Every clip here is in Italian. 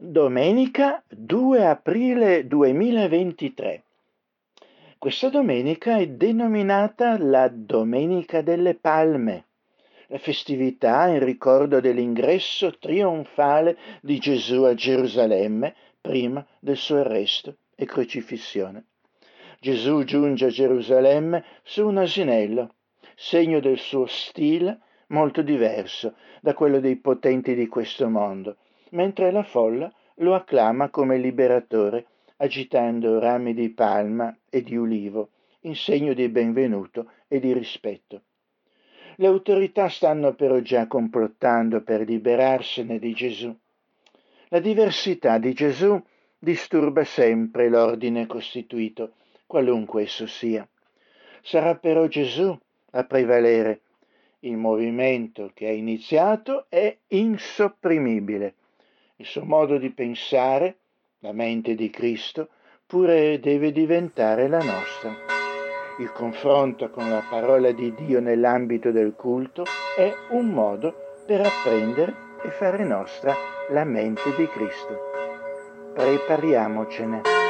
Domenica 2 aprile 2023. Questa domenica è denominata la Domenica delle Palme, la festività in ricordo dell'ingresso trionfale di Gesù a Gerusalemme prima del suo arresto e crocifissione. Gesù giunge a Gerusalemme su un asinello, segno del suo stile molto diverso da quello dei potenti di questo mondo mentre la folla lo acclama come liberatore, agitando rami di palma e di ulivo, in segno di benvenuto e di rispetto. Le autorità stanno però già complottando per liberarsene di Gesù. La diversità di Gesù disturba sempre l'ordine costituito, qualunque esso sia. Sarà però Gesù a prevalere. Il movimento che ha iniziato è insopprimibile il suo modo di pensare, la mente di Cristo, pure deve diventare la nostra. Il confronto con la parola di Dio nell'ambito del culto è un modo per apprendere e fare nostra la mente di Cristo. Prepariamocene.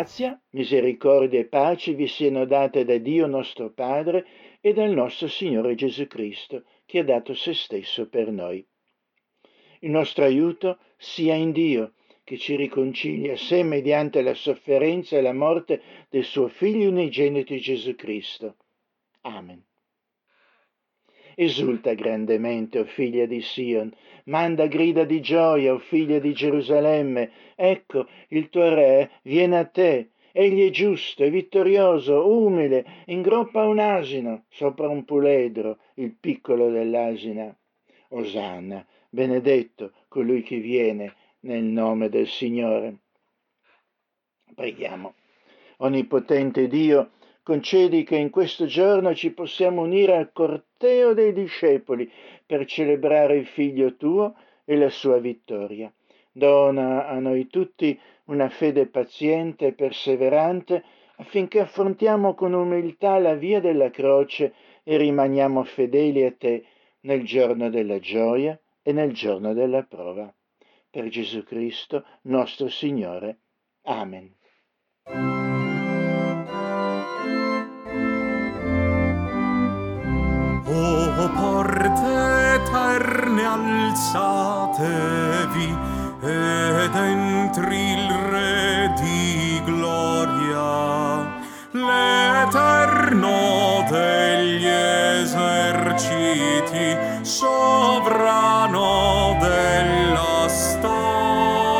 Grazia, misericordia e pace vi siano date da Dio nostro Padre e dal nostro Signore Gesù Cristo, che ha dato se stesso per noi. Il nostro aiuto sia in Dio, che ci riconcilia a sé mediante la sofferenza e la morte del suo Figlio unigenito Gesù Cristo. Amen. Esulta grandemente, o figlia di Sion, manda grida di gioia, o figlia di Gerusalemme. Ecco, il tuo re viene a te. Egli è giusto, è vittorioso, umile, ingroppa un asino sopra un puledro, il piccolo dell'asina. Osanna, benedetto colui che viene nel nome del Signore. Preghiamo. Onnipotente Dio, Concedi che in questo giorno ci possiamo unire al corteo dei discepoli per celebrare il Figlio tuo e la sua vittoria. Dona a noi tutti una fede paziente e perseverante affinché affrontiamo con umiltà la via della croce e rimaniamo fedeli a te nel giorno della gioia e nel giorno della prova. Per Gesù Cristo, nostro Signore. Amen. Eterne alzatevi ed entri il Re di gloria, l'Eterno degli eserciti, sovrano della storia,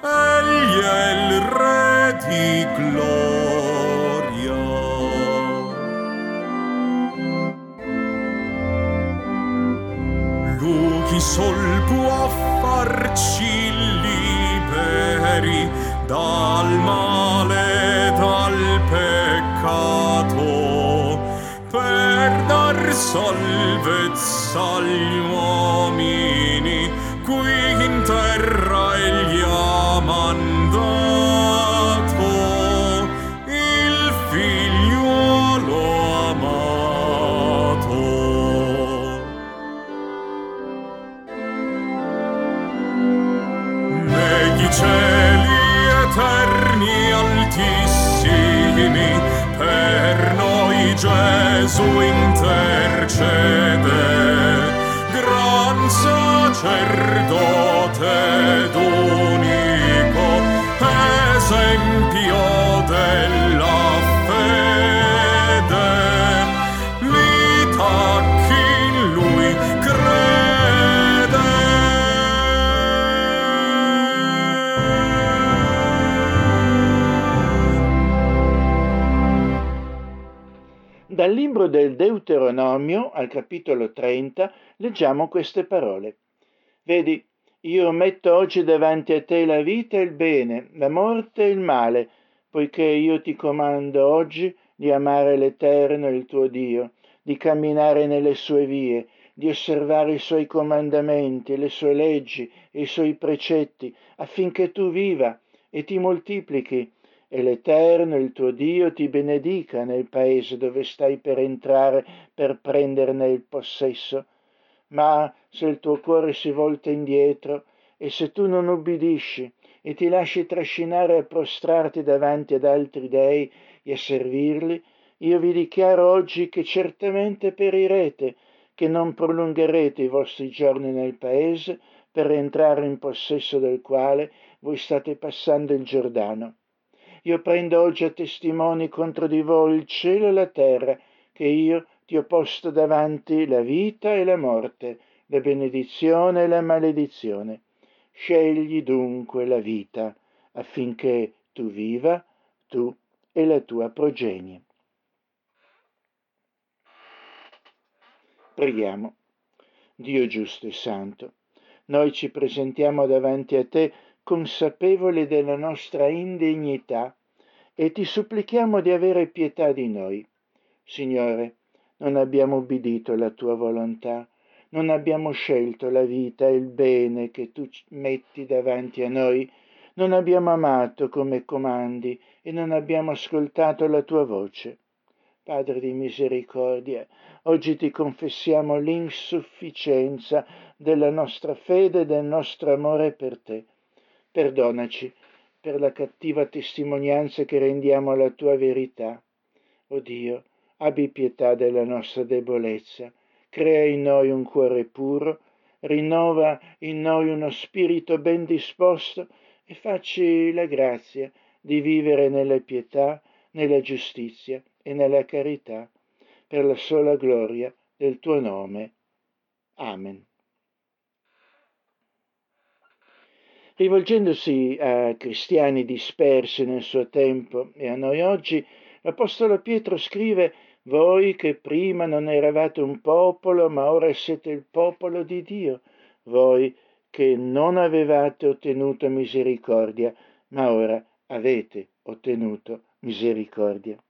egli è il Re di gloria. farci liberi dal male, dal peccato, per dar salvezza agli uomini. Gesù intercede, gran sacerdote d'unico, esempio della Dal libro del Deuteronomio al capitolo 30 leggiamo queste parole. Vedi, io metto oggi davanti a te la vita e il bene, la morte e il male, poiché io ti comando oggi di amare l'Eterno il tuo Dio, di camminare nelle sue vie, di osservare i suoi comandamenti, le sue leggi e i suoi precetti, affinché tu viva e ti moltiplichi e l'Eterno, il tuo Dio, ti benedica nel paese dove stai per entrare per prenderne il possesso. Ma se il tuo cuore si volta indietro e se tu non ubbidisci e ti lasci trascinare a prostrarti davanti ad altri dei e a servirli, io vi dichiaro oggi che certamente perirete, che non prolungherete i vostri giorni nel paese per entrare in possesso del quale voi state passando il Giordano. Io prendo oggi a testimoni contro di voi il cielo e la terra, che io ti ho posto davanti la vita e la morte, la benedizione e la maledizione. Scegli dunque la vita, affinché tu viva, tu e la tua progenie. Preghiamo. Dio giusto e santo, noi ci presentiamo davanti a te consapevoli della nostra indegnità e ti supplichiamo di avere pietà di noi. Signore, non abbiamo ubbidito alla tua volontà, non abbiamo scelto la vita e il bene che tu metti davanti a noi, non abbiamo amato come comandi e non abbiamo ascoltato la tua voce. Padre di misericordia, oggi ti confessiamo l'insufficienza della nostra fede e del nostro amore per te. Perdonaci per la cattiva testimonianza che rendiamo alla tua verità. O Dio, abbi pietà della nostra debolezza, crea in noi un cuore puro, rinnova in noi uno spirito ben disposto e facci la grazia di vivere nella pietà, nella giustizia e nella carità, per la sola gloria del tuo nome. Amen. Rivolgendosi a cristiani dispersi nel suo tempo e a noi oggi, l'Apostolo Pietro scrive voi che prima non eravate un popolo, ma ora siete il popolo di Dio, voi che non avevate ottenuto misericordia, ma ora avete ottenuto misericordia.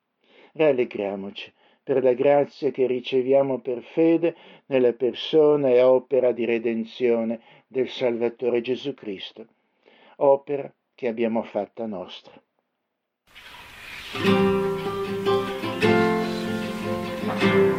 Rallegriamoci per la grazia che riceviamo per fede nella persona e opera di redenzione del Salvatore Gesù Cristo, opera che abbiamo fatta nostra. Vi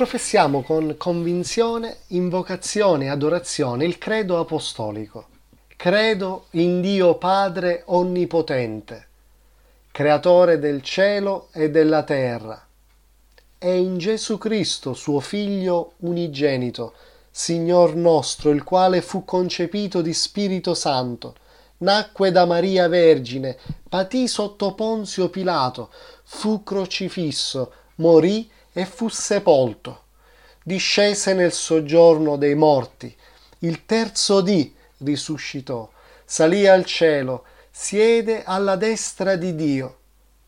professiamo con convinzione, invocazione e adorazione il credo apostolico. Credo in Dio Padre Onnipotente, Creatore del cielo e della terra, e in Gesù Cristo, suo Figlio unigenito, Signor nostro, il quale fu concepito di Spirito Santo, nacque da Maria Vergine, patì sotto Ponzio Pilato, fu crocifisso, morì e fu sepolto. Discese nel soggiorno dei morti. Il terzo dì risuscitò, salì al cielo, siede alla destra di Dio,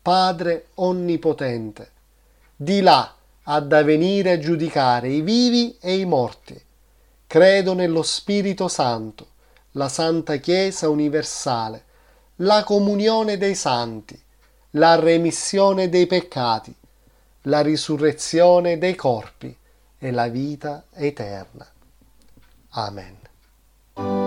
Padre Onnipotente. Di là ha da venire a giudicare i vivi e i morti. Credo nello Spirito Santo, la Santa Chiesa universale, la comunione dei santi, la remissione dei peccati, la risurrezione dei corpi e la vita eterna. Amen.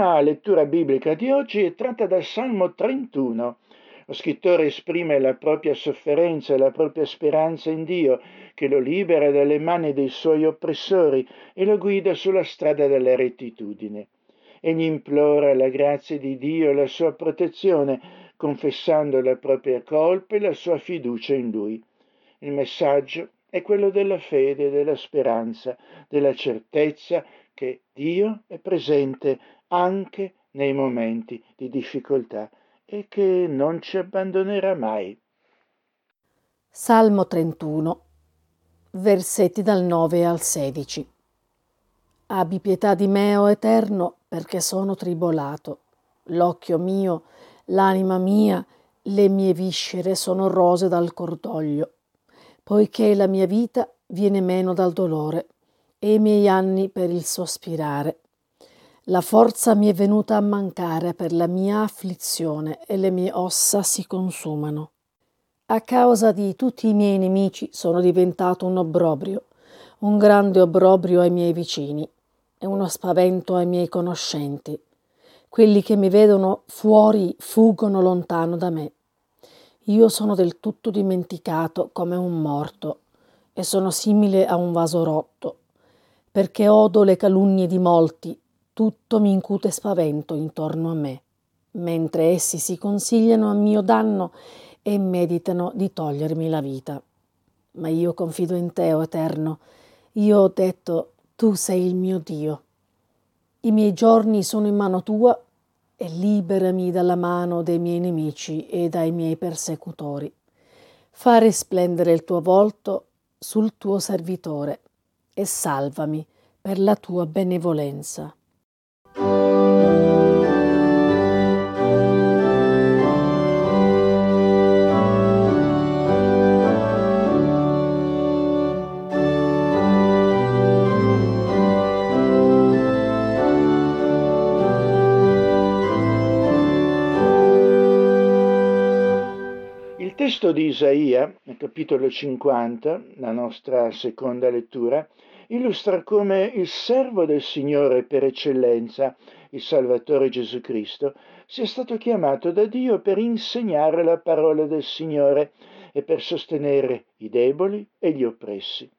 Prima lettura biblica di oggi è tratta dal Salmo 31. Lo scrittore esprime la propria sofferenza e la propria speranza in Dio, che lo libera dalle mani dei suoi oppressori e lo guida sulla strada della rettitudine. Egli implora la grazia di Dio e la sua protezione, confessando la propria colpa e la sua fiducia in Lui. Il messaggio è quello della fede, della speranza, della certezza che Dio è presente anche nei momenti di difficoltà e che non ci abbandonerà mai. Salmo 31, versetti dal 9 al 16. Abbi pietà di me, o Eterno, perché sono tribolato. L'occhio mio, l'anima mia, le mie viscere sono rose dal cordoglio, poiché la mia vita viene meno dal dolore e i miei anni per il sospirare. La forza mi è venuta a mancare per la mia afflizione e le mie ossa si consumano. A causa di tutti i miei nemici sono diventato un obbrobrio, un grande obbrobrio ai miei vicini e uno spavento ai miei conoscenti. Quelli che mi vedono fuori fuggono lontano da me. Io sono del tutto dimenticato come un morto e sono simile a un vaso rotto perché odo le calunnie di molti, tutto mi incute spavento intorno a me, mentre essi si consigliano a mio danno e meditano di togliermi la vita. Ma io confido in te, o Eterno, io ho detto, tu sei il mio Dio. I miei giorni sono in mano tua e liberami dalla mano dei miei nemici e dai miei persecutori. Fa risplendere il tuo volto sul tuo servitore e salvami per la tua benevolenza. Isaia, capitolo 50, la nostra seconda lettura, illustra come il servo del Signore per eccellenza, il Salvatore Gesù Cristo, sia stato chiamato da Dio per insegnare la parola del Signore e per sostenere i deboli e gli oppressi.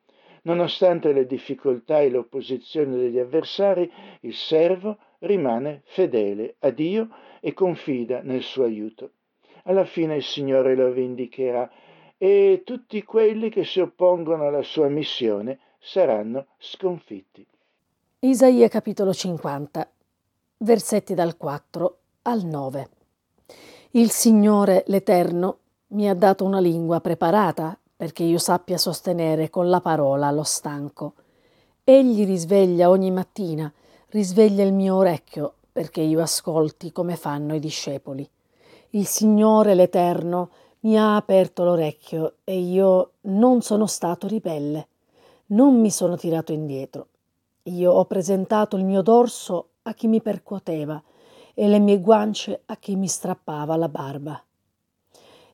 Nonostante le difficoltà e l'opposizione degli avversari, il servo rimane fedele a Dio e confida nel suo aiuto. Alla fine il Signore lo vendicherà e tutti quelli che si oppongono alla sua missione saranno sconfitti. Isaia capitolo 50, versetti dal 4 al 9. Il Signore l'Eterno mi ha dato una lingua preparata perché io sappia sostenere con la parola lo stanco. Egli risveglia ogni mattina, risveglia il mio orecchio perché io ascolti come fanno i discepoli. Il Signore l'Eterno mi ha aperto l'orecchio e io non sono stato ribelle Non mi sono tirato indietro. Io ho presentato il mio dorso a chi mi percuoteva e le mie guance a chi mi strappava la barba.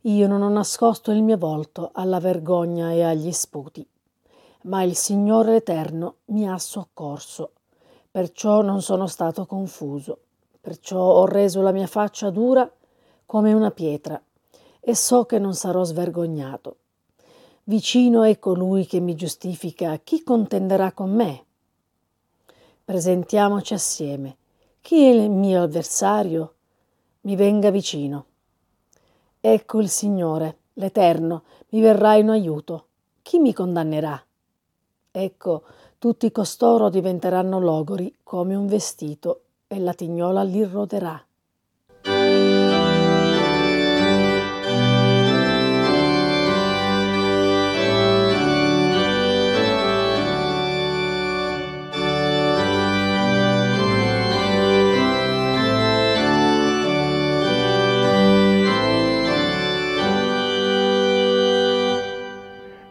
Io non ho nascosto il mio volto alla vergogna e agli sputi, ma il Signore Eterno mi ha soccorso, perciò non sono stato confuso, perciò ho reso la mia faccia dura come una pietra e so che non sarò svergognato. Vicino è colui che mi giustifica, chi contenderà con me? Presentiamoci assieme. Chi è il mio avversario? Mi venga vicino. Ecco il Signore, l'Eterno, mi verrà in aiuto. Chi mi condannerà? Ecco, tutti costoro diventeranno logori come un vestito e la tignola li roderà.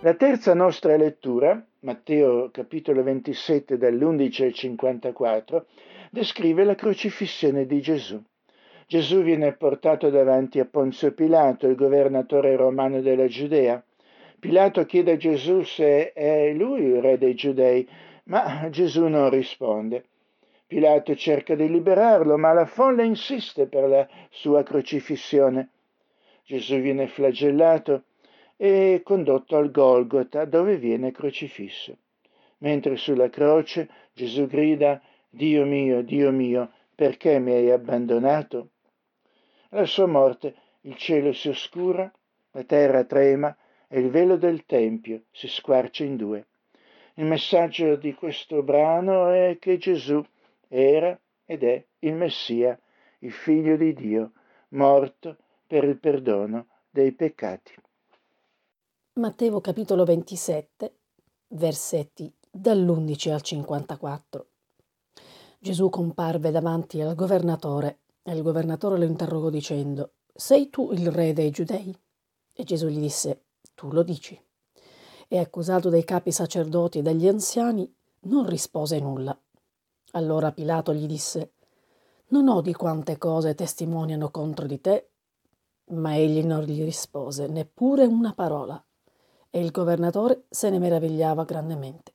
La terza nostra lettura, Matteo capitolo 27 dall'11 al 54, descrive la crocifissione di Gesù. Gesù viene portato davanti a Ponzio Pilato, il governatore romano della Giudea. Pilato chiede a Gesù se è lui il re dei giudei, ma Gesù non risponde. Pilato cerca di liberarlo, ma la folla insiste per la sua crocifissione. Gesù viene flagellato e condotto al Golgota dove viene crocifisso. Mentre sulla croce Gesù grida Dio mio, Dio mio, perché mi hai abbandonato? Alla sua morte il cielo si oscura, la terra trema e il velo del Tempio si squarcia in due. Il messaggio di questo brano è che Gesù era ed è il Messia, il Figlio di Dio, morto per il perdono dei peccati. Matteo capitolo 27, versetti dall'11 al 54. Gesù comparve davanti al governatore e il governatore lo interrogò dicendo, Sei tu il re dei giudei? E Gesù gli disse, Tu lo dici. E accusato dai capi sacerdoti e dagli anziani, non rispose nulla. Allora Pilato gli disse, Non odi quante cose testimoniano contro di te? Ma egli non gli rispose neppure una parola e il governatore se ne meravigliava grandemente.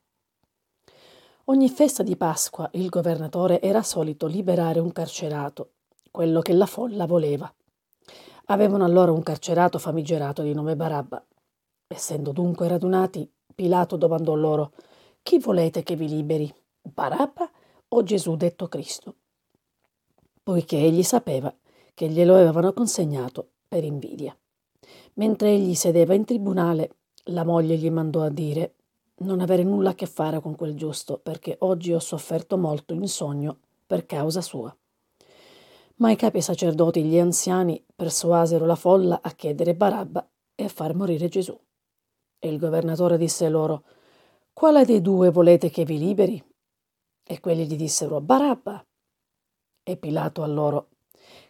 Ogni festa di Pasqua il governatore era solito liberare un carcerato, quello che la folla voleva. Avevano allora un carcerato famigerato di nome Barabba. Essendo dunque radunati, Pilato domandò loro: Chi volete che vi liberi? Barabba o Gesù detto Cristo? Poiché egli sapeva che glielo avevano consegnato per invidia. Mentre egli sedeva in tribunale, la moglie gli mandò a dire non avere nulla a che fare con quel giusto, perché oggi ho sofferto molto in sogno per causa sua. Ma i capi sacerdoti e gli anziani persuasero la folla a chiedere Barabba e a far morire Gesù. E il governatore disse loro, Quale dei due volete che vi liberi? E quelli gli dissero, Barabba. E Pilato a loro,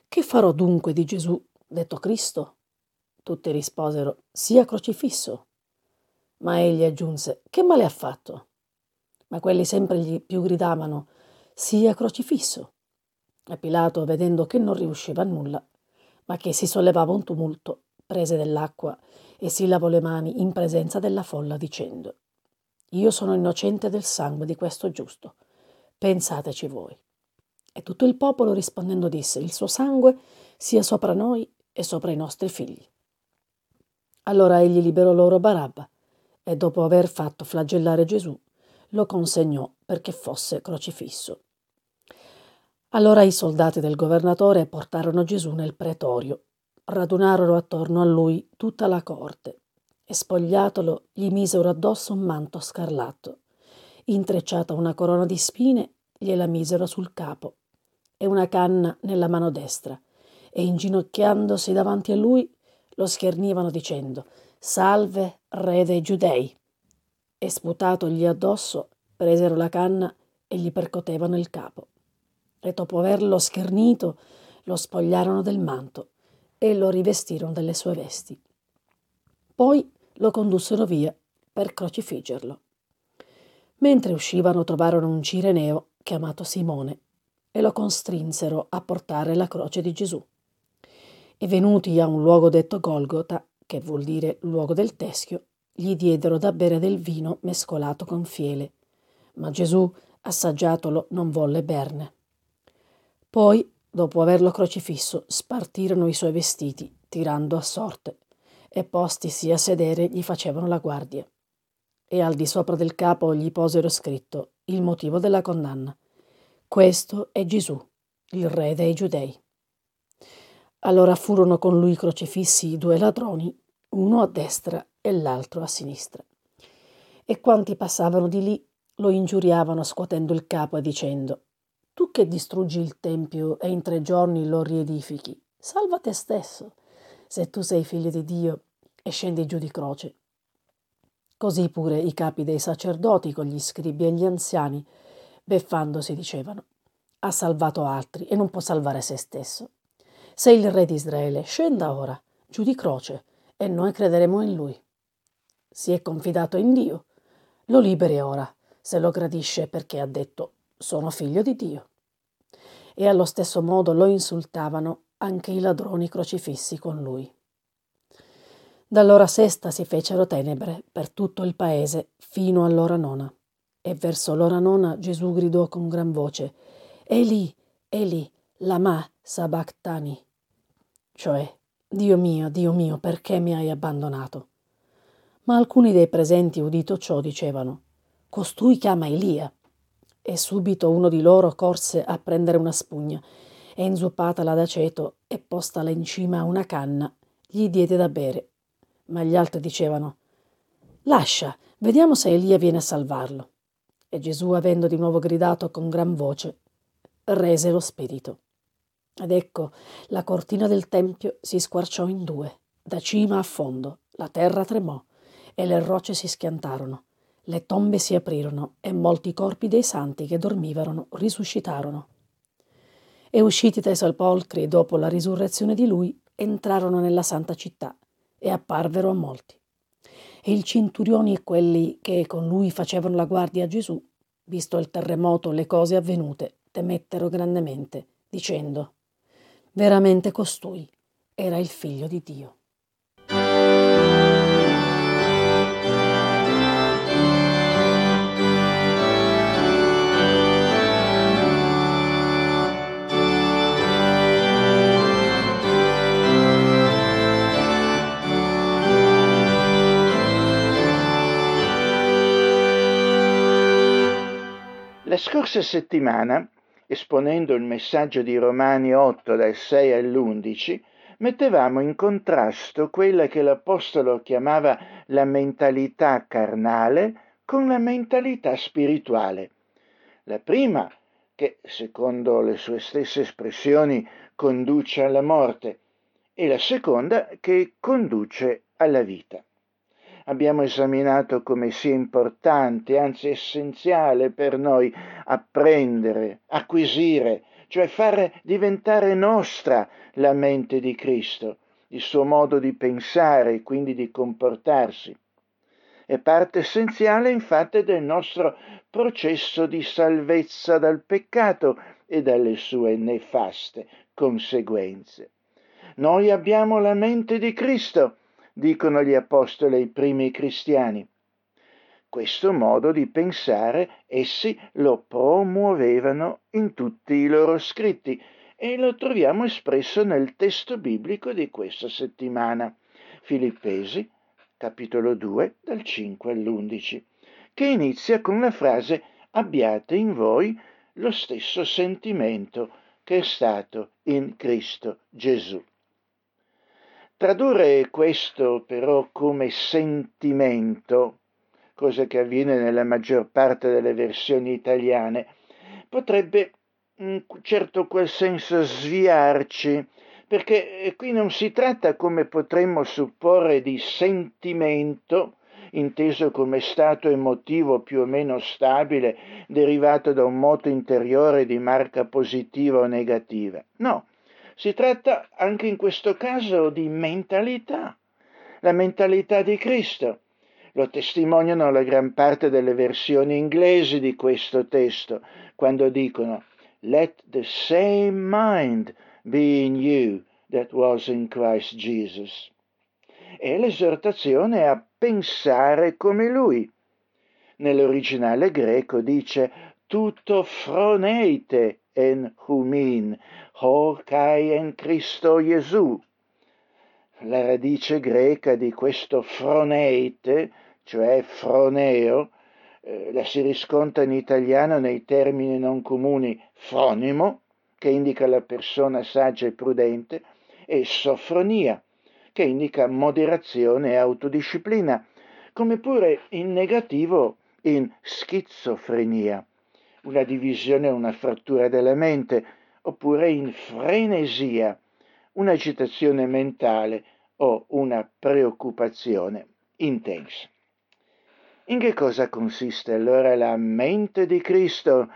Che farò dunque di Gesù, detto Cristo? Tutti risposero, Sia crocifisso. Ma egli aggiunse, che male ha fatto? Ma quelli sempre gli più gridavano, sia crocifisso. E Pilato, vedendo che non riusciva a nulla, ma che si sollevava un tumulto, prese dell'acqua e si lavò le mani in presenza della folla, dicendo, Io sono innocente del sangue di questo giusto, pensateci voi. E tutto il popolo rispondendo disse, Il suo sangue sia sopra noi e sopra i nostri figli. Allora egli liberò loro Barabba, e dopo aver fatto flagellare Gesù, lo consegnò perché fosse crocifisso. Allora i soldati del governatore portarono Gesù nel pretorio, radunarono attorno a lui tutta la corte e spogliatolo gli misero addosso un manto scarlatto, intrecciata una corona di spine gliela misero sul capo e una canna nella mano destra e inginocchiandosi davanti a lui lo schernivano dicendo Salve, re dei giudei. E sputatogli addosso, presero la canna e gli percotevano il capo. E dopo averlo schernito, lo spogliarono del manto e lo rivestirono delle sue vesti. Poi lo condussero via per crocifiggerlo. Mentre uscivano trovarono un cireneo chiamato Simone e lo costrinsero a portare la croce di Gesù. E venuti a un luogo detto Golgota, che vuol dire luogo del teschio, gli diedero da bere del vino mescolato con fiele, ma Gesù, assaggiatolo, non volle berne. Poi, dopo averlo crocifisso, spartirono i suoi vestiti, tirando a sorte, e postisi a sedere gli facevano la guardia. E al di sopra del capo gli posero scritto il motivo della condanna. Questo è Gesù, il re dei giudei. Allora furono con lui crocifissi i due ladroni, uno a destra e l'altro a sinistra. E quanti passavano di lì lo ingiuriavano scuotendo il capo e dicendo Tu che distruggi il Tempio e in tre giorni lo riedifichi, salva te stesso, se tu sei figlio di Dio e scendi giù di croce. Così pure i capi dei sacerdoti con gli scribi e gli anziani beffandosi dicevano, ha salvato altri e non può salvare se stesso. Sei il re di Israele, scenda ora, giù di croce, e noi crederemo in lui. Si è confidato in Dio, lo liberi ora, se lo gradisce perché ha detto, sono figlio di Dio. E allo stesso modo lo insultavano anche i ladroni crocifissi con lui. Dall'ora sesta si fecero tenebre per tutto il paese fino all'ora nona. E verso l'ora nona Gesù gridò con gran voce, Eli, Eli, lama sabachthani, cioè, Dio mio, Dio mio, perché mi hai abbandonato? Ma alcuni dei presenti, udito ciò, dicevano, Costui chiama Elia. E subito uno di loro corse a prendere una spugna, e inzuppatala d'aceto e postala in cima a una canna, gli diede da bere. Ma gli altri dicevano, Lascia, vediamo se Elia viene a salvarlo. E Gesù, avendo di nuovo gridato con gran voce, rese lo spirito. Ed ecco, la cortina del tempio si squarciò in due, da cima a fondo, la terra tremò e le rocce si schiantarono, le tombe si aprirono e molti corpi dei santi che dormivano risuscitarono. E usciti dai sepolcri dopo la risurrezione di lui, entrarono nella santa città e apparvero a molti e il centurioni e quelli che con lui facevano la guardia a Gesù, visto il terremoto, le cose avvenute, temettero grandemente, dicendo, veramente costui era il figlio di Dio. La scorsa settimana, esponendo il messaggio di Romani 8 dal 6 all'11, mettevamo in contrasto quella che l'Apostolo chiamava la mentalità carnale con la mentalità spirituale. La prima, che secondo le sue stesse espressioni conduce alla morte, e la seconda che conduce alla vita abbiamo esaminato come sia importante, anzi essenziale per noi apprendere, acquisire, cioè fare diventare nostra la mente di Cristo, il suo modo di pensare e quindi di comportarsi. È parte essenziale infatti del nostro processo di salvezza dal peccato e dalle sue nefaste conseguenze. Noi abbiamo la mente di Cristo dicono gli apostoli ai primi cristiani. Questo modo di pensare essi lo promuovevano in tutti i loro scritti e lo troviamo espresso nel testo biblico di questa settimana, Filippesi, capitolo 2, dal 5 all'11, che inizia con la frase abbiate in voi lo stesso sentimento che è stato in Cristo Gesù. Tradurre questo però come sentimento, cosa che avviene nella maggior parte delle versioni italiane, potrebbe in certo quel senso sviarci, perché eh, qui non si tratta, come potremmo supporre, di sentimento, inteso come stato emotivo più o meno stabile, derivato da un moto interiore di marca positiva o negativa. No, si tratta anche in questo caso di mentalità, la mentalità di Cristo, Lo testimoniano la gran parte delle versioni inglesi di questo testo, quando dicono Let the same mind be in you that was in Christ Jesus. E l'esortazione a pensare come lui. Nell'originale greco dice tutto froneite en humin, ho kai en Cristo Gesù. La radice greca di questo froneite, cioè froneo, eh, la si riscontra in italiano nei termini non comuni fronimo, che indica la persona saggia e prudente, e soffronia, che indica moderazione e autodisciplina, come pure in negativo in schizofrenia, una divisione una frattura della mente, oppure in frenesia, un'agitazione mentale o una preoccupazione intensa. In che cosa consiste allora la mente di Cristo?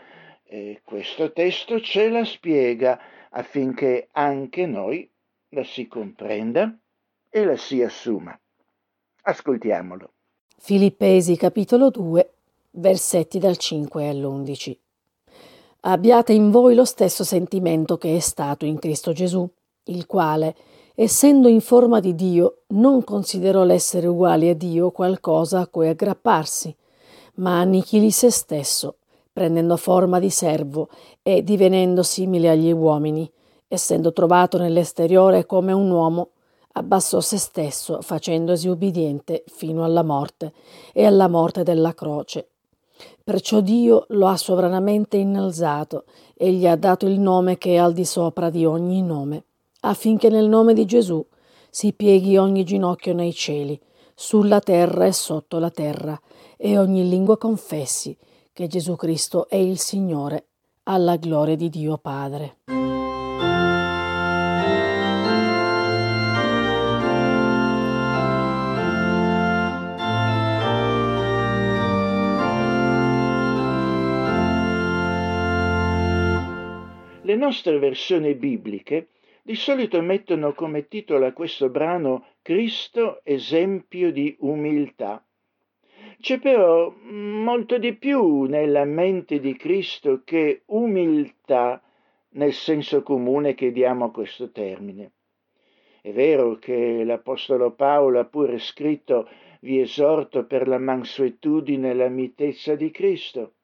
E questo testo ce la spiega affinché anche noi la si comprenda e la si assuma. Ascoltiamolo. Filippesi capitolo 2, versetti dal 5 all'11. Abbiate in voi lo stesso sentimento che è stato in Cristo Gesù, il quale, essendo in forma di Dio, non considerò l'essere uguali a Dio qualcosa a cui aggrapparsi, ma annichilì se stesso, prendendo forma di servo e divenendo simile agli uomini, essendo trovato nell'esteriore come un uomo, abbassò se stesso, facendosi ubbidiente fino alla morte e alla morte della croce. Perciò Dio lo ha sovranamente innalzato e gli ha dato il nome che è al di sopra di ogni nome affinché nel nome di Gesù si pieghi ogni ginocchio nei cieli, sulla terra e sotto la terra, e ogni lingua confessi che Gesù Cristo è il Signore, alla gloria di Dio Padre. Le nostre versioni bibliche di solito mettono come titolo a questo brano Cristo esempio di umiltà. C'è però molto di più nella mente di Cristo che umiltà nel senso comune che diamo a questo termine. È vero che l'Apostolo Paolo ha pure scritto vi esorto per la mansuetudine e la mitezza di Cristo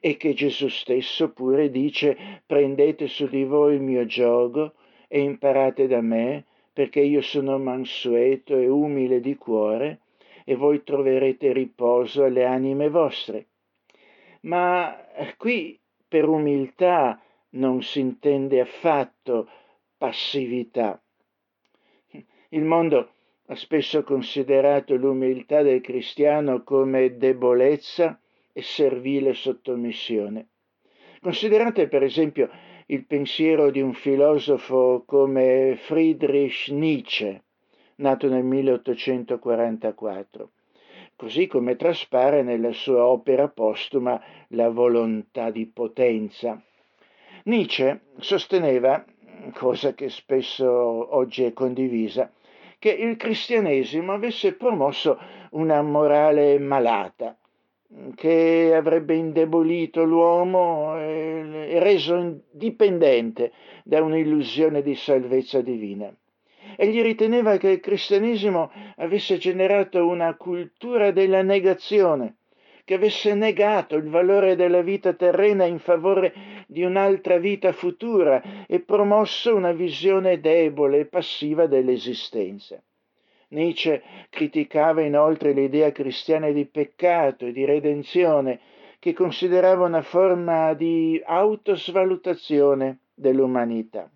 e che Gesù stesso pure dice prendete su di voi il mio giogo e imparate da me, perché io sono mansueto e umile di cuore, e voi troverete riposo alle anime vostre. Ma eh, qui per umiltà non si intende affatto passività. Il mondo ha spesso considerato l'umiltà del cristiano come debolezza e servile sottomissione. Considerate per esempio il pensiero di un filosofo come Friedrich Nietzsche, nato nel 1844, così come traspare nella sua opera postuma La volontà di potenza. Nietzsche sosteneva, cosa che spesso oggi è condivisa, che il cristianesimo avesse promosso una morale malata, che avrebbe indebolito l'uomo e reso dipendente da un'illusione di salvezza divina. Egli riteneva che il cristianesimo avesse generato una cultura della negazione, che avesse negato il valore della vita terrena in favore di un'altra vita futura e promosso una visione debole e passiva dell'esistenza. Nietzsche criticava inoltre l'idea cristiana di peccato e di redenzione, che considerava una forma di autosvalutazione dell'umanità.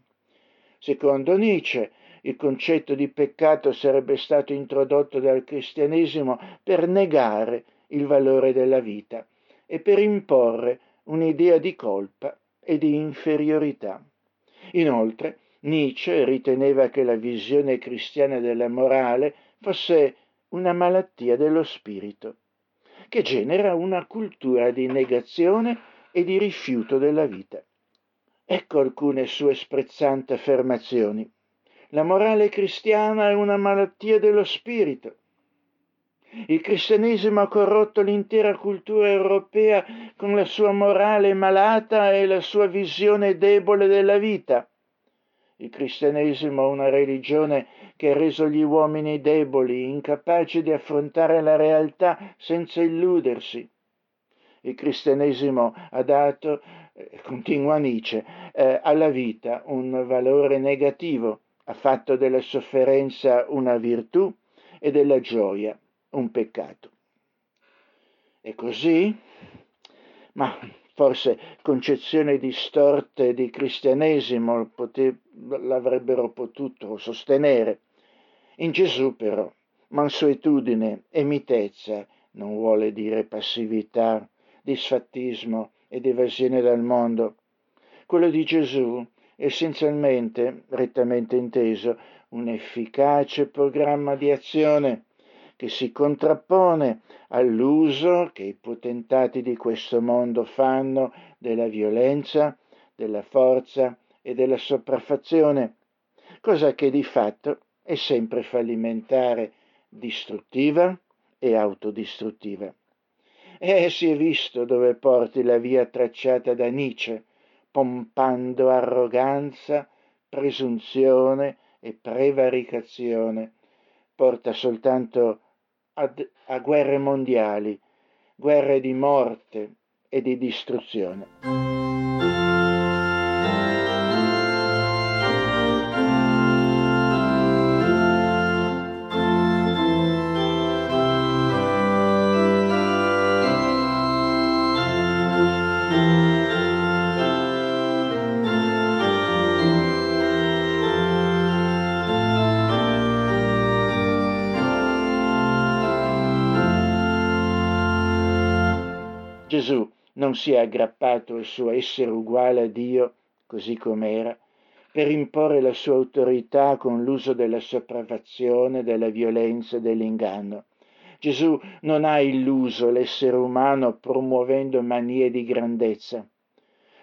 Secondo Nietzsche, il concetto di peccato sarebbe stato introdotto dal cristianesimo per negare il valore della vita e per imporre un'idea di colpa e di inferiorità. Inoltre, Nietzsche riteneva che la visione cristiana della morale fosse una malattia dello spirito, che genera una cultura di negazione e di rifiuto della vita. Ecco alcune sue sprezzanti affermazioni. La morale cristiana è una malattia dello spirito. Il cristianesimo ha corrotto l'intera cultura europea con la sua morale malata e la sua visione debole della vita. Il cristianesimo è una religione che ha reso gli uomini deboli, incapaci di affrontare la realtà senza illudersi. Il cristianesimo ha dato, eh, continua Nietzsche, eh, alla vita un valore negativo, ha fatto della sofferenza una virtù e della gioia un peccato. E così? Ma forse concezioni distorte di cristianesimo pote- l'avrebbero potuto sostenere. In Gesù però mansuetudine e mitezza non vuole dire passività, disfattismo ed evasione dal mondo. Quello di Gesù è essenzialmente, rettamente inteso, un efficace programma di azione che si contrappone all'uso che i potentati di questo mondo fanno della violenza, della forza e della sopraffazione, cosa che di fatto è sempre fallimentare, distruttiva e autodistruttiva. E si è visto dove porti la via tracciata da Nietzsche, pompando arroganza, presunzione e prevaricazione, porta soltanto a, a guerre mondiali, guerre di morte e di distruzione. Non si è aggrappato al suo essere uguale a Dio, così com'era, per imporre la sua autorità con l'uso della sopraffazione, della violenza e dell'inganno. Gesù non ha illuso l'essere umano promuovendo manie di grandezza.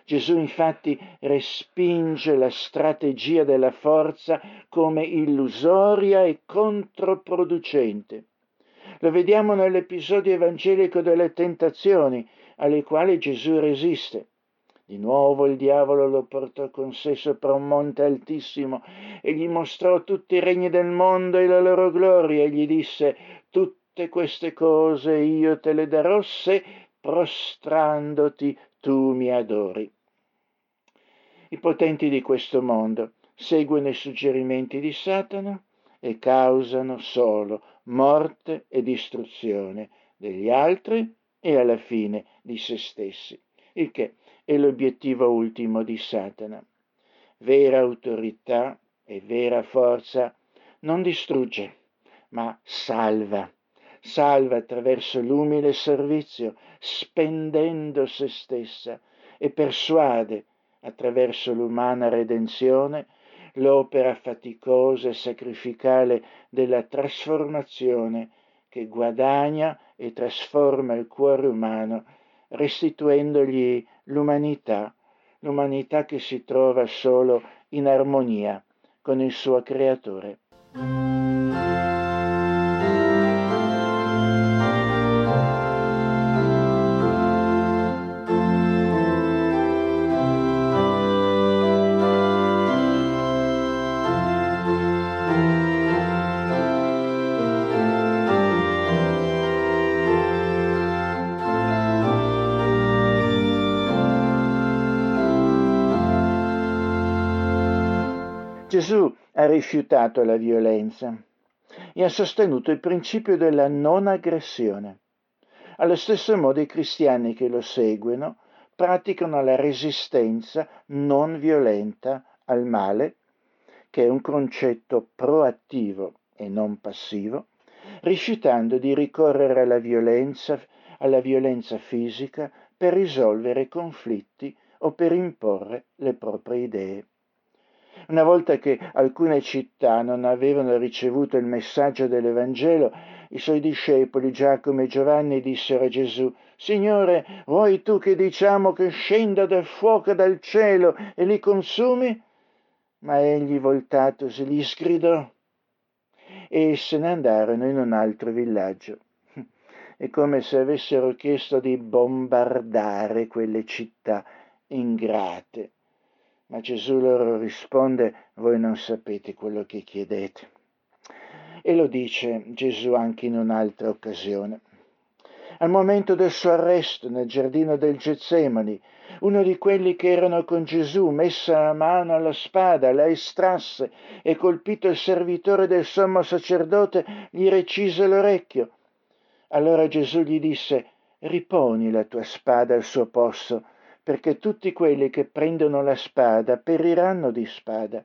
Gesù infatti respinge la strategia della forza come illusoria e controproducente. Lo vediamo nell'episodio evangelico delle tentazioni, alle quali Gesù resiste. Di nuovo il diavolo lo portò con sé sopra un monte altissimo e gli mostrò tutti i regni del mondo e la loro gloria e gli disse tutte queste cose io te le darò se prostrandoti tu mi adori. I potenti di questo mondo seguono i suggerimenti di Satana e causano solo morte e distruzione degli altri e alla fine di se stessi, il che è l'obiettivo ultimo di Satana. Vera autorità e vera forza non distrugge, ma salva. Salva attraverso l'umile servizio, spendendo se stessa e persuade attraverso l'umana redenzione l'opera faticosa e sacrificale della trasformazione che guadagna e trasforma il cuore umano, restituendogli l'umanità, l'umanità che si trova solo in armonia con il suo creatore. Rifiutato la violenza e ha sostenuto il principio della non aggressione. Allo stesso modo i cristiani che lo seguono praticano la resistenza non violenta al male, che è un concetto proattivo e non passivo, rifiutando di ricorrere alla violenza, alla violenza fisica per risolvere conflitti o per imporre le proprie idee. Una volta che alcune città non avevano ricevuto il messaggio dell'Evangelo, i suoi discepoli Giacomo e Giovanni dissero a Gesù, Signore, vuoi tu che diciamo che scenda del fuoco dal cielo e li consumi? Ma egli voltatosi li sgridò e se ne andarono in un altro villaggio. è come se avessero chiesto di bombardare quelle città ingrate. Ma Gesù loro risponde, voi non sapete quello che chiedete. E lo dice Gesù anche in un'altra occasione. Al momento del suo arresto nel giardino del Getsemani, uno di quelli che erano con Gesù, messa la mano alla spada, la estrasse e colpito il servitore del sommo sacerdote, gli recise l'orecchio. Allora Gesù gli disse, riponi la tua spada al suo posto, perché tutti quelli che prendono la spada periranno di spada.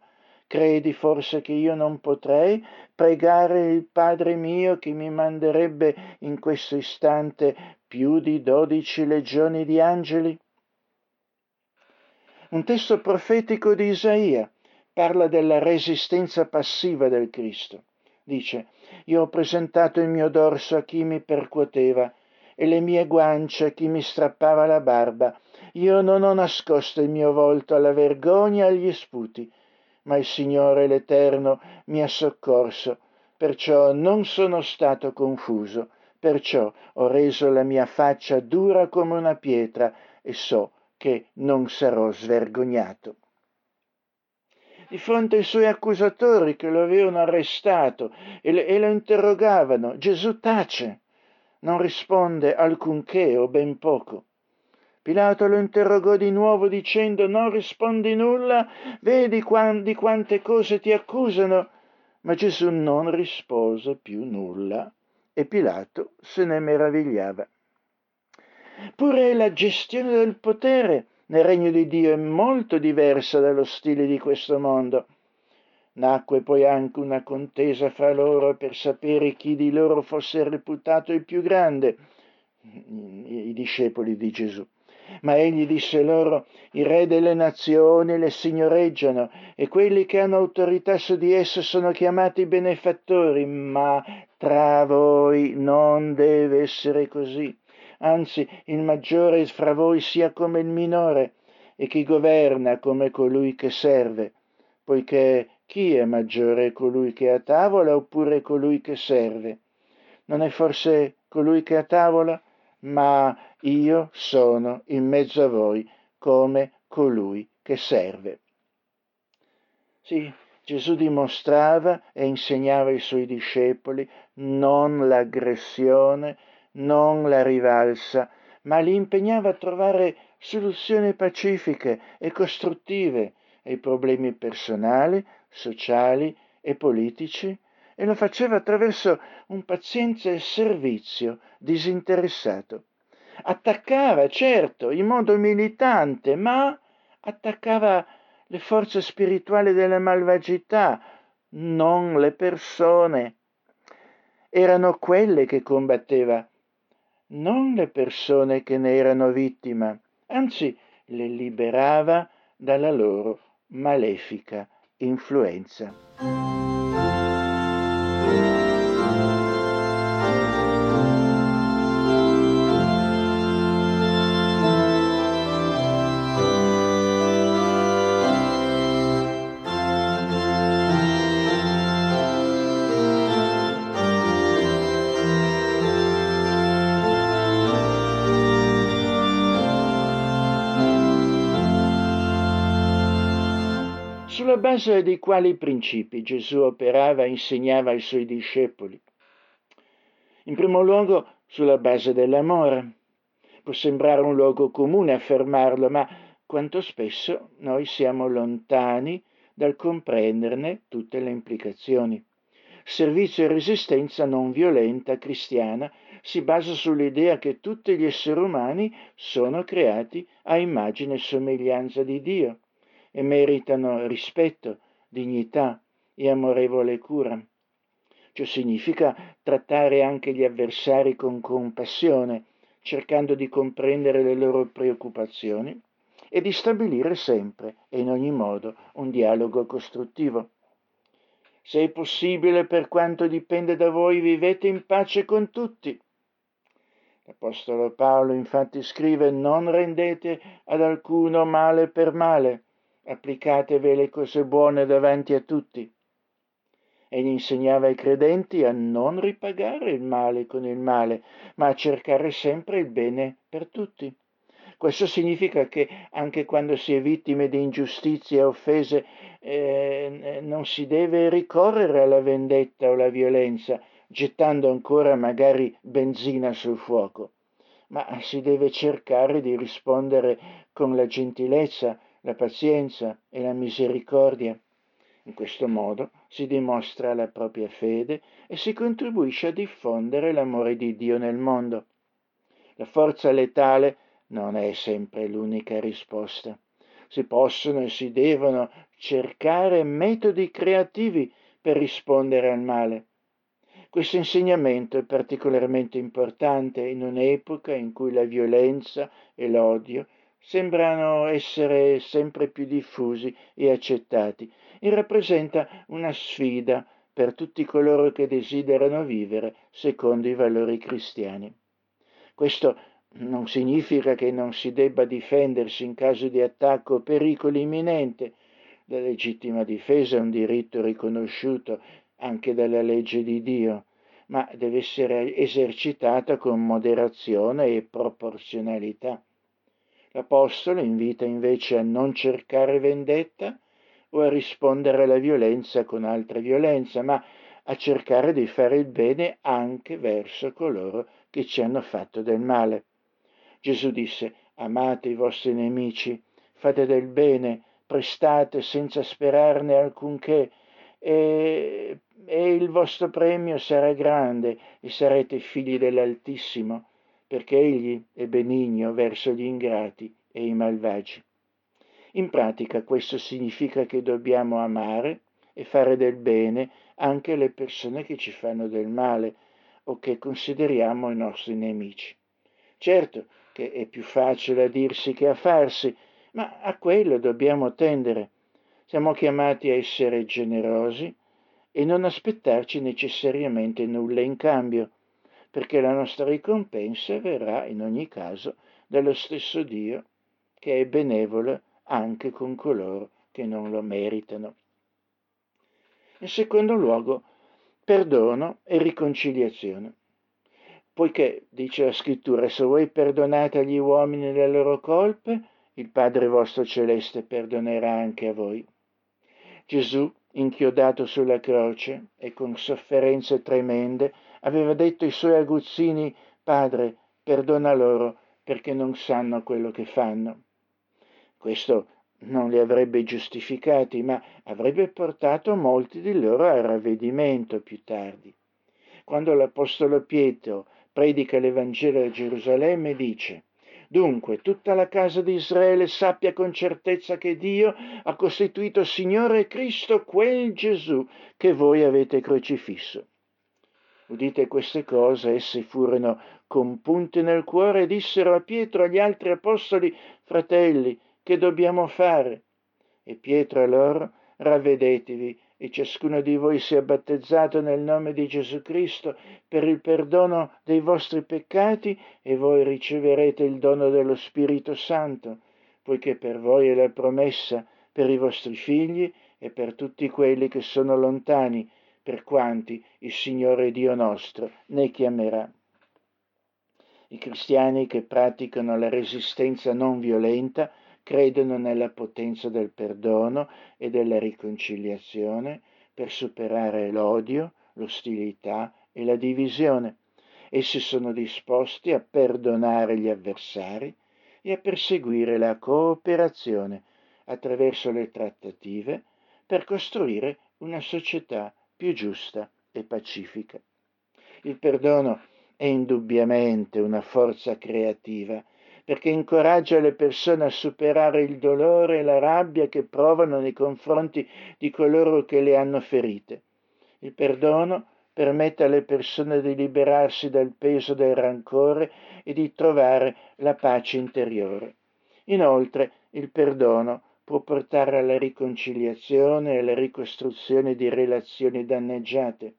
Credi forse che io non potrei pregare il Padre mio che mi manderebbe in questo istante più di dodici legioni di angeli? Un testo profetico di Isaia parla della resistenza passiva del Cristo. Dice, io ho presentato il mio dorso a chi mi percuoteva e le mie guance a chi mi strappava la barba. Io non ho nascosto il mio volto alla vergogna e agli sputi, ma il Signore l'Eterno mi ha soccorso, perciò non sono stato confuso, perciò ho reso la mia faccia dura come una pietra e so che non sarò svergognato. Di fronte ai suoi accusatori che lo avevano arrestato e, lo interrogavano, Gesù tace, non risponde alcunché o ben poco. Pilato lo interrogò di nuovo dicendo non rispondi nulla, vedi di quante cose ti accusano. Ma Gesù non rispose più nulla e Pilato se ne meravigliava. Pure la gestione del potere nel regno di Dio è molto diversa dallo stile di questo mondo. Nacque poi anche una contesa fra loro per sapere chi di loro fosse reputato il più grande, i discepoli di Gesù. Ma egli disse loro, i re delle nazioni le signoreggiano e quelli che hanno autorità su di esse sono chiamati benefattori, ma tra voi non deve essere così anzi il maggiore fra voi sia come il minore, e chi governa come colui che serve, poiché chi è maggiore colui che è a tavola oppure colui che serve? Non è forse colui che è a tavola? Ma io sono in mezzo a voi come colui che serve. Sì, Gesù dimostrava e insegnava ai suoi discepoli non l'aggressione, non la rivalsa, ma li impegnava a trovare soluzioni pacifiche e costruttive ai problemi personali, sociali e politici e lo faceva attraverso un paziente servizio disinteressato. Attaccava, certo, in modo militante, ma attaccava le forze spirituali della malvagità, non le persone. Erano quelle che combatteva non le persone che ne erano vittima, anzi le liberava dalla loro malefica influenza. Base dei quali principi Gesù operava e insegnava ai suoi discepoli? In primo luogo sulla base dell'amore. Può sembrare un luogo comune affermarlo, ma quanto spesso noi siamo lontani dal comprenderne tutte le implicazioni. Servizio e resistenza non violenta cristiana si basa sull'idea che tutti gli esseri umani sono creati a immagine e somiglianza di Dio e meritano rispetto, dignità e amorevole cura. Ciò significa trattare anche gli avversari con compassione, cercando di comprendere le loro preoccupazioni e di stabilire sempre e in ogni modo un dialogo costruttivo. Se è possibile, per quanto dipende da voi, vivete in pace con tutti. L'Apostolo Paolo infatti scrive non rendete ad alcuno male per male, applicatevi le cose buone davanti a tutti. Egli insegnava ai credenti a non ripagare il male con il male, ma a cercare sempre il bene per tutti. Questo significa che anche quando si è vittime di ingiustizie e offese eh, non si deve ricorrere alla vendetta o alla violenza, gettando ancora magari benzina sul fuoco, ma si deve cercare di rispondere con la gentilezza, la pazienza e la misericordia. In questo modo si dimostra la propria fede e si contribuisce a diffondere l'amore di Dio nel mondo. La forza letale non è sempre l'unica risposta. Si possono e si devono cercare metodi creativi per rispondere al male. Questo insegnamento è particolarmente importante in un'epoca in cui la violenza e l'odio sembrano essere sempre più diffusi e accettati e rappresenta una sfida per tutti coloro che desiderano vivere secondo i valori cristiani. Questo non significa che non si debba difendersi in caso di attacco o pericolo imminente. La legittima difesa è un diritto riconosciuto anche dalla legge di Dio, ma deve essere esercitata con moderazione e proporzionalità. L'Apostolo invita invece a non cercare vendetta o a rispondere alla violenza con altra violenza, ma a cercare di fare il bene anche verso coloro che ci hanno fatto del male. Gesù disse, amate i vostri nemici, fate del bene, prestate senza sperarne alcunché, e, e il vostro premio sarà grande e sarete figli dell'Altissimo, perché Egli è benigno verso gli ingrati e i malvagi. In pratica questo significa che dobbiamo amare e fare del bene anche alle persone che ci fanno del male o che consideriamo i nostri nemici. Certo, che è più facile a dirsi che a farsi, ma a quello dobbiamo tendere. Siamo chiamati a essere generosi e non aspettarci necessariamente nulla in cambio, perché la nostra ricompensa verrà in ogni caso dallo stesso Dio che è benevolo anche con coloro che non lo meritano. In secondo luogo, perdono e riconciliazione poiché, dice la scrittura, se voi perdonate agli uomini le loro colpe, il Padre vostro celeste perdonerà anche a voi. Gesù, inchiodato sulla croce e con sofferenze tremende, aveva detto ai suoi aguzzini, Padre, perdona loro perché non sanno quello che fanno. Questo non li avrebbe giustificati, ma avrebbe portato molti di loro al ravvedimento più tardi. Quando l'Apostolo Pietro predica l'Evangelo a Gerusalemme dice Dunque tutta la casa di Israele sappia con certezza che Dio ha costituito Signore Cristo quel Gesù che voi avete crocifisso. Udite queste cose, esse furono compunte nel cuore e dissero a Pietro e agli altri apostoli, fratelli, che dobbiamo fare? E Pietro a loro, ravvedetevi e ciascuno di voi sia battezzato nel nome di Gesù Cristo per il perdono dei vostri peccati e voi riceverete il dono dello Spirito Santo, poiché per voi è la promessa per i vostri figli e per tutti quelli che sono lontani, per quanti il Signore Dio nostro ne chiamerà. I cristiani che praticano la resistenza non violenta credono nella potenza del perdono e della riconciliazione per superare l'odio, l'ostilità e la divisione. Essi sono disposti a perdonare gli avversari e a perseguire la cooperazione attraverso le trattative per costruire una società più giusta e pacifica. Il perdono è indubbiamente una forza creativa perché incoraggia le persone a superare il dolore e la rabbia che provano nei confronti di coloro che le hanno ferite. Il perdono permette alle persone di liberarsi dal peso del rancore e di trovare la pace interiore. Inoltre, il perdono può portare alla riconciliazione e alla ricostruzione di relazioni danneggiate.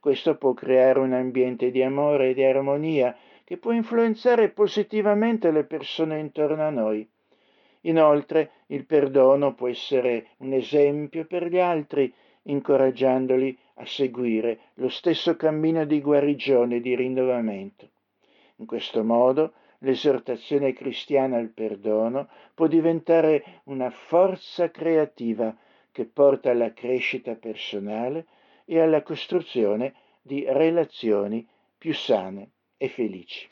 Questo può creare un ambiente di amore e di armonia che può influenzare positivamente le persone intorno a noi. Inoltre, il perdono può essere un esempio per gli altri incoraggiandoli a seguire lo stesso cammino di guarigione e di rinnovamento. In questo modo l'esortazione cristiana al perdono può diventare una forza creativa che porta alla crescita personale e alla costruzione di relazioni più sane e felici.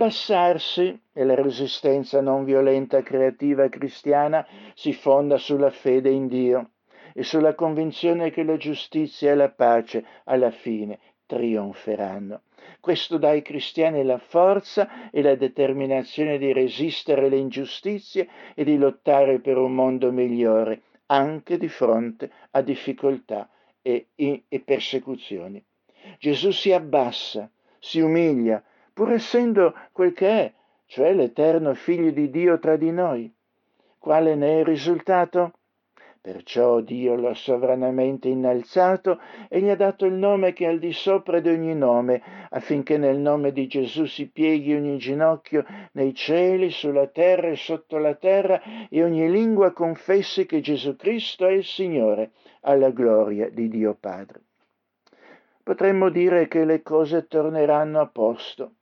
L'abbassarsi e la resistenza non violenta creativa cristiana si fonda sulla fede in Dio e sulla convinzione che la giustizia e la pace alla fine trionferanno. Questo dà ai cristiani la forza e la determinazione di resistere alle ingiustizie e di lottare per un mondo migliore, anche di fronte a difficoltà e, e persecuzioni. Gesù si abbassa, si umilia, pur essendo quel che è, cioè l'eterno Figlio di Dio tra di noi. Quale ne è il risultato? Perciò Dio lo ha sovranamente innalzato e gli ha dato il nome che è al di sopra di ogni nome, affinché nel nome di Gesù si pieghi ogni ginocchio nei cieli, sulla terra e sotto la terra, e ogni lingua confessi che Gesù Cristo è il Signore, alla gloria di Dio Padre. Potremmo dire che le cose torneranno a posto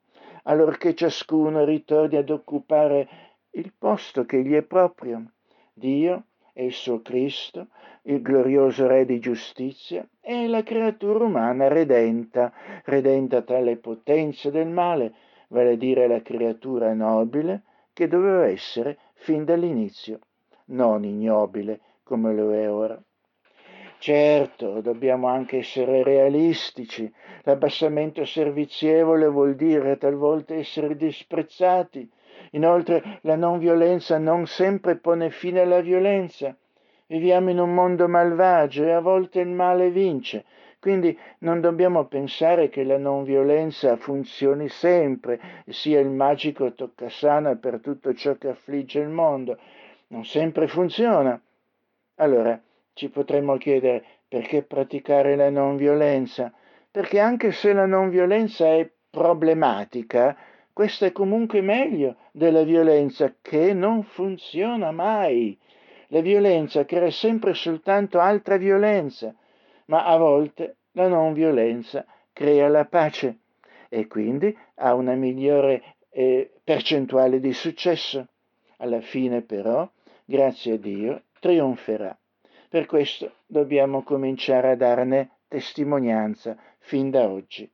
allorché ciascuno ritorni ad occupare il posto che gli è proprio. Dio e il suo Cristo, il glorioso Re di giustizia, e la creatura umana redenta, redenta tra le potenze del male, vale a dire la creatura nobile che doveva essere fin dall'inizio, non ignobile come lo è ora. Certo, dobbiamo anche essere realistici. L'abbassamento servizievole vuol dire talvolta essere disprezzati. Inoltre la non violenza non sempre pone fine alla violenza. Viviamo in un mondo malvagio e a volte il male vince. Quindi non dobbiamo pensare che la non violenza funzioni sempre e sia il magico toccasana per tutto ciò che affligge il mondo. Non sempre funziona. Allora, ci potremmo chiedere perché praticare la non violenza? Perché anche se la non violenza è problematica, questa è comunque meglio della violenza che non funziona mai. La violenza crea sempre soltanto altra violenza, ma a volte la non violenza crea la pace e quindi ha una migliore eh, percentuale di successo. Alla fine però, grazie a Dio, trionferà. Per questo dobbiamo cominciare a darne testimonianza fin da oggi.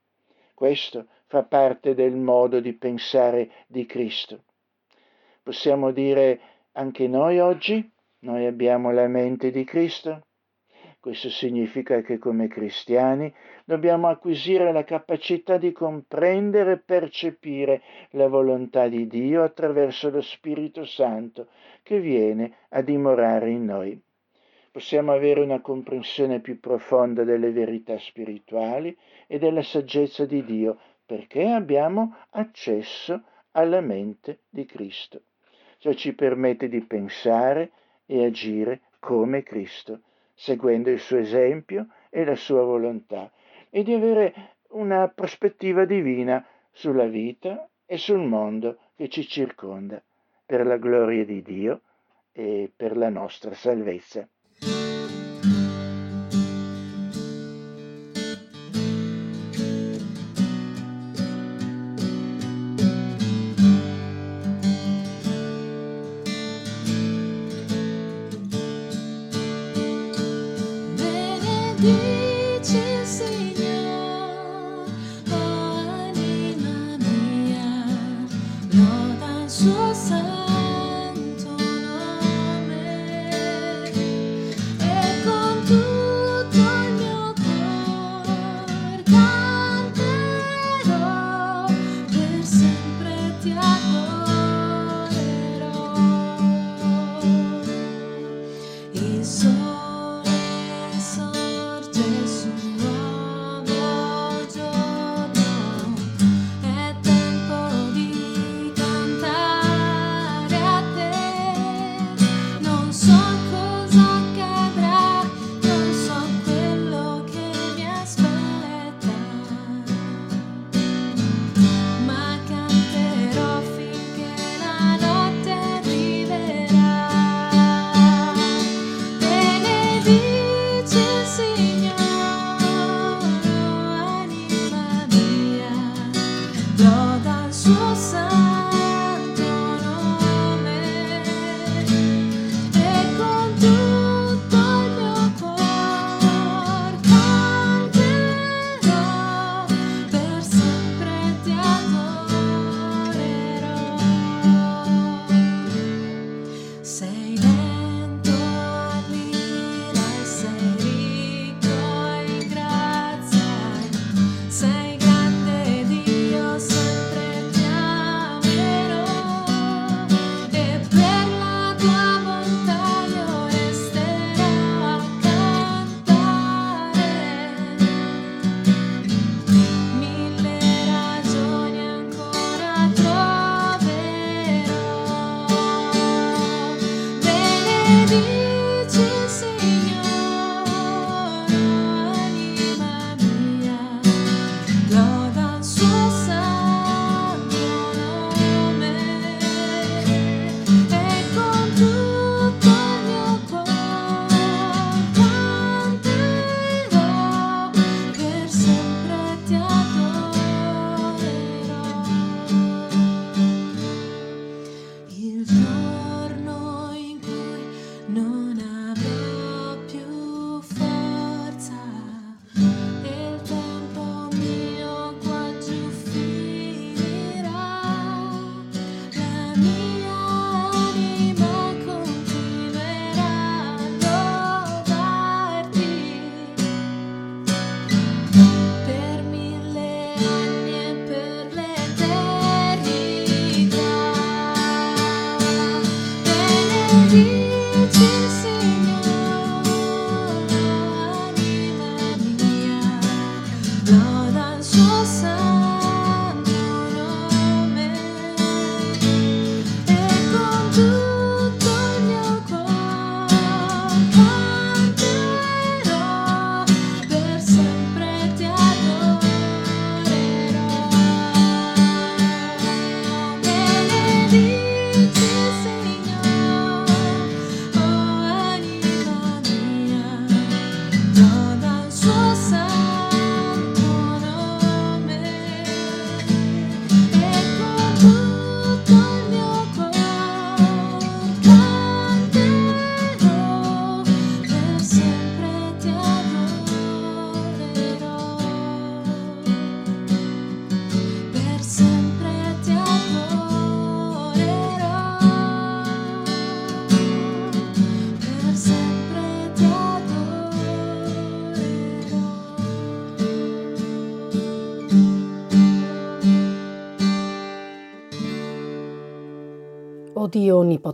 Questo fa parte del modo di pensare di Cristo. Possiamo dire anche noi oggi, noi abbiamo la mente di Cristo? Questo significa che come cristiani dobbiamo acquisire la capacità di comprendere e percepire la volontà di Dio attraverso lo Spirito Santo che viene a dimorare in noi possiamo avere una comprensione più profonda delle verità spirituali e della saggezza di Dio, perché abbiamo accesso alla mente di Cristo. Ciò ci permette di pensare e agire come Cristo, seguendo il suo esempio e la sua volontà, e di avere una prospettiva divina sulla vita e sul mondo che ci circonda, per la gloria di Dio e per la nostra salvezza. You.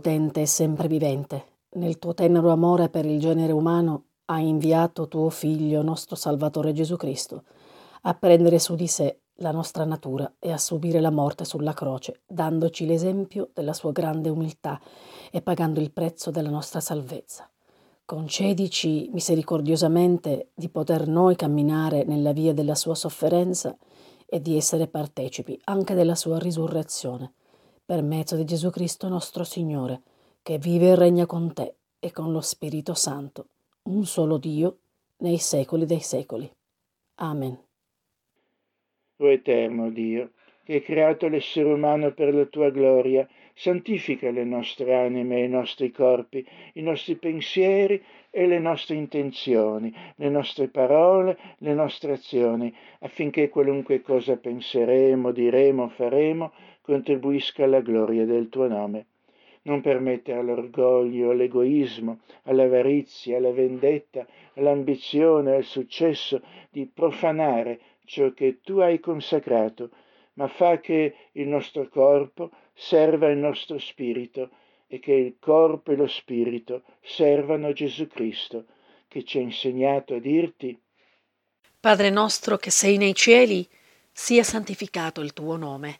Dio onnipotente e sempre vivente, nel tuo tenero amore per il genere umano hai inviato tuo Figlio, nostro Salvatore Gesù Cristo, a prendere su di sé la nostra natura e a subire la morte sulla croce, dandoci l'esempio della sua grande umiltà e pagando il prezzo della nostra salvezza. Concedici misericordiosamente di poter noi camminare nella via della sua sofferenza e di essere partecipi anche della sua risurrezione, per mezzo di Gesù Cristo nostro Signore, che vive e regna con te e con lo Spirito Santo, un solo Dio, nei secoli dei secoli. Amen. O eterno Dio, che hai creato l'essere umano per la tua gloria, santifica le nostre anime i nostri corpi, i nostri pensieri e le nostre intenzioni, le nostre parole, le nostre azioni, affinché qualunque cosa penseremo, diremo, faremo, contribuisca alla gloria del tuo nome. Non permettere all'orgoglio, all'egoismo, all'avarizia, alla vendetta, all'ambizione, al successo di profanare ciò che tu hai consacrato, ma fa che il nostro corpo serva il nostro spirito e che il corpo e lo spirito servano Gesù Cristo, che ci ha insegnato a dirti Padre nostro che sei nei cieli, sia santificato il tuo nome,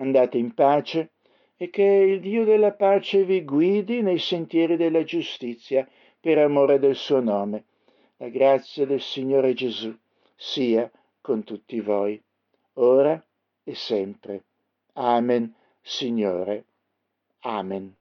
Andate in pace e che il Dio della pace vi guidi nei sentieri della giustizia per amore del suo nome. La grazia del Signore Gesù sia con tutti voi, ora e sempre. Amen, Signore. Amen.